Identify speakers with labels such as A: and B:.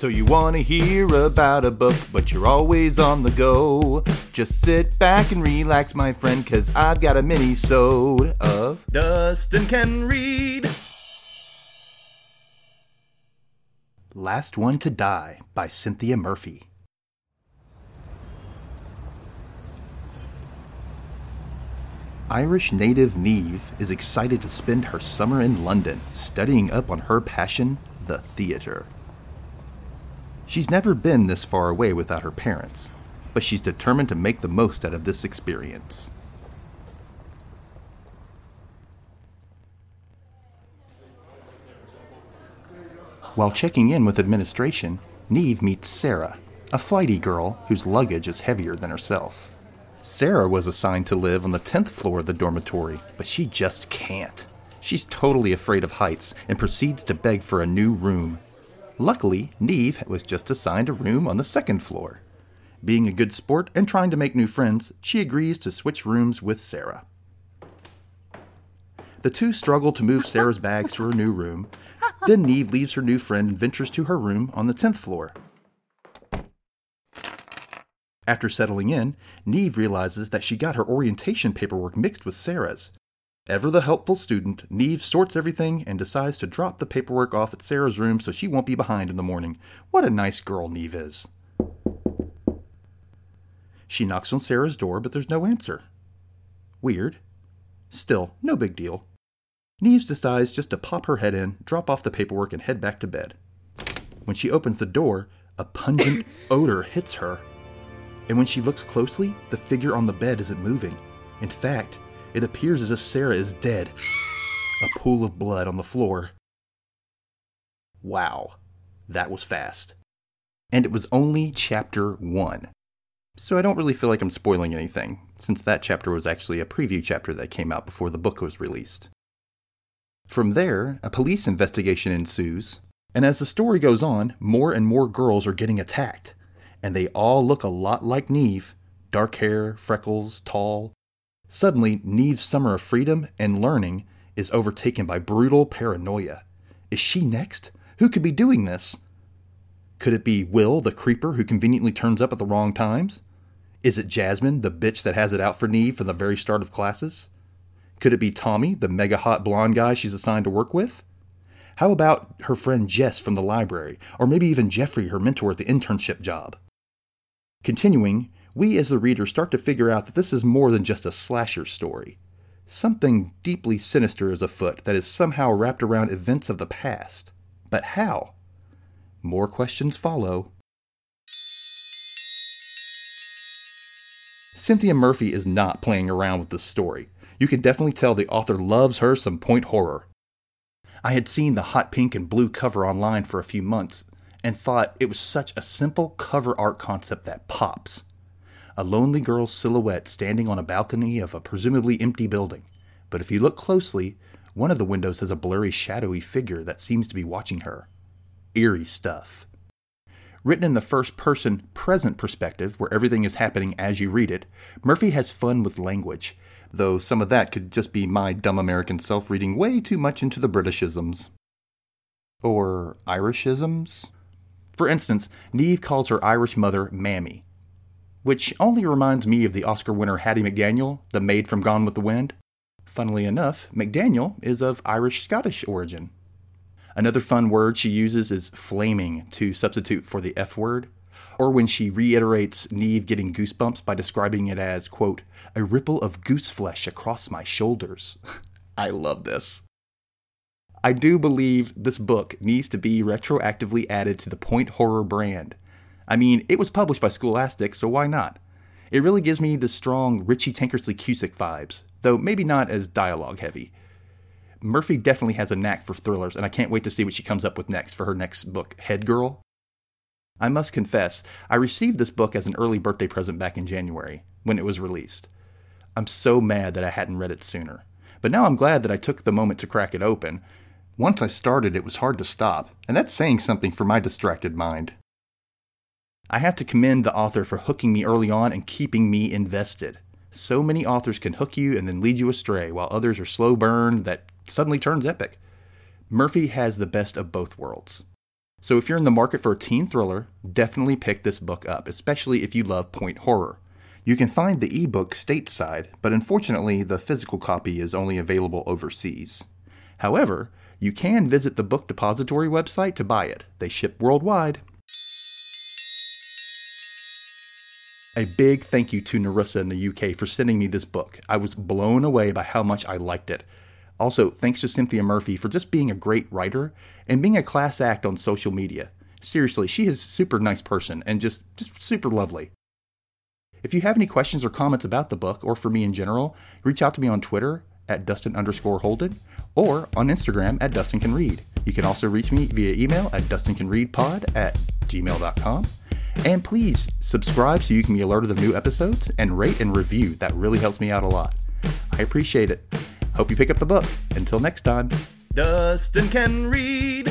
A: So you want to hear about a book, but you're always on the go. Just sit back and relax, my friend, cause I've got a mini-sode of Dustin Can Read. Last One to Die by Cynthia Murphy. Irish native Neve is excited to spend her summer in London studying up on her passion, the theater. She's never been this far away without her parents, but she's determined to make the most out of this experience. While checking in with administration, Neve meets Sarah, a flighty girl whose luggage is heavier than herself. Sarah was assigned to live on the 10th floor of the dormitory, but she just can't. She's totally afraid of heights and proceeds to beg for a new room. Luckily, Neve was just assigned a room on the second floor. Being a good sport and trying to make new friends, she agrees to switch rooms with Sarah. The two struggle to move Sarah's bags to her new room. Then Neve leaves her new friend and ventures to her room on the 10th floor. After settling in, Neve realizes that she got her orientation paperwork mixed with Sarah's. Ever the helpful student, Neve sorts everything and decides to drop the paperwork off at Sarah's room so she won't be behind in the morning. What a nice girl Neve is. She knocks on Sarah's door, but there's no answer. Weird. Still, no big deal. Neve decides just to pop her head in, drop off the paperwork, and head back to bed. When she opens the door, a pungent odor hits her and when she looks closely, the figure on the bed isn't moving. In fact, it appears as if Sarah is dead. A pool of blood on the floor. Wow, that was fast. And it was only chapter 1. So I don't really feel like I'm spoiling anything, since that chapter was actually a preview chapter that came out before the book was released. From there, a police investigation ensues, and as the story goes on, more and more girls are getting attacked and they all look a lot like Neve dark hair, freckles, tall. Suddenly, Neve's summer of freedom and learning is overtaken by brutal paranoia. Is she next? Who could be doing this? Could it be Will, the creeper who conveniently turns up at the wrong times? Is it Jasmine, the bitch that has it out for Neve from the very start of classes? Could it be Tommy, the mega hot blonde guy she's assigned to work with? How about her friend Jess from the library, or maybe even Jeffrey, her mentor at the internship job? Continuing, we as the reader start to figure out that this is more than just a slasher story. Something deeply sinister is afoot that is somehow wrapped around events of the past. But how? More questions follow. Cynthia Murphy is not playing around with this story. You can definitely tell the author loves her some point horror. I had seen the hot pink and blue cover online for a few months and thought it was such a simple cover art concept that pops. A lonely girl's silhouette standing on a balcony of a presumably empty building. But if you look closely, one of the windows has a blurry, shadowy figure that seems to be watching her. Eerie stuff. Written in the first person present perspective, where everything is happening as you read it, Murphy has fun with language, though some of that could just be my dumb American self reading way too much into the Britishisms. Or Irishisms? For instance, Neve calls her Irish mother Mammy, which only reminds me of the Oscar winner Hattie McDaniel, the maid from Gone with the Wind. Funnily enough, McDaniel is of Irish Scottish origin. Another fun word she uses is flaming to substitute for the F word, or when she reiterates Neve getting goosebumps by describing it as, quote, a ripple of goose flesh across my shoulders. I love this. I do believe this book needs to be retroactively added to the Point Horror brand. I mean, it was published by Scholastic, so why not? It really gives me the strong Richie Tankersley Cusick vibes, though maybe not as dialogue heavy. Murphy definitely has a knack for thrillers, and I can't wait to see what she comes up with next for her next book, Head Girl. I must confess, I received this book as an early birthday present back in January, when it was released. I'm so mad that I hadn't read it sooner. But now I'm glad that I took the moment to crack it open, once I started, it was hard to stop, and that's saying something for my distracted mind. I have to commend the author for hooking me early on and keeping me invested. So many authors can hook you and then lead you astray, while others are slow burn that suddenly turns epic. Murphy has the best of both worlds. So if you're in the market for a teen thriller, definitely pick this book up, especially if you love point horror. You can find the ebook stateside, but unfortunately, the physical copy is only available overseas. However, you can visit the Book Depository website to buy it. They ship worldwide. A big thank you to Narissa in the UK for sending me this book. I was blown away by how much I liked it. Also, thanks to Cynthia Murphy for just being a great writer and being a class act on social media. Seriously, she is a super nice person and just, just super lovely. If you have any questions or comments about the book or for me in general, reach out to me on Twitter at Dustin underscore Holden or on Instagram at Dustin Can Read. You can also reach me via email at dustincanreadpod at gmail.com. And please subscribe so you can be alerted of new episodes and rate and review. That really helps me out a lot. I appreciate it. Hope you pick up the book. Until next time.
B: Dustin can read.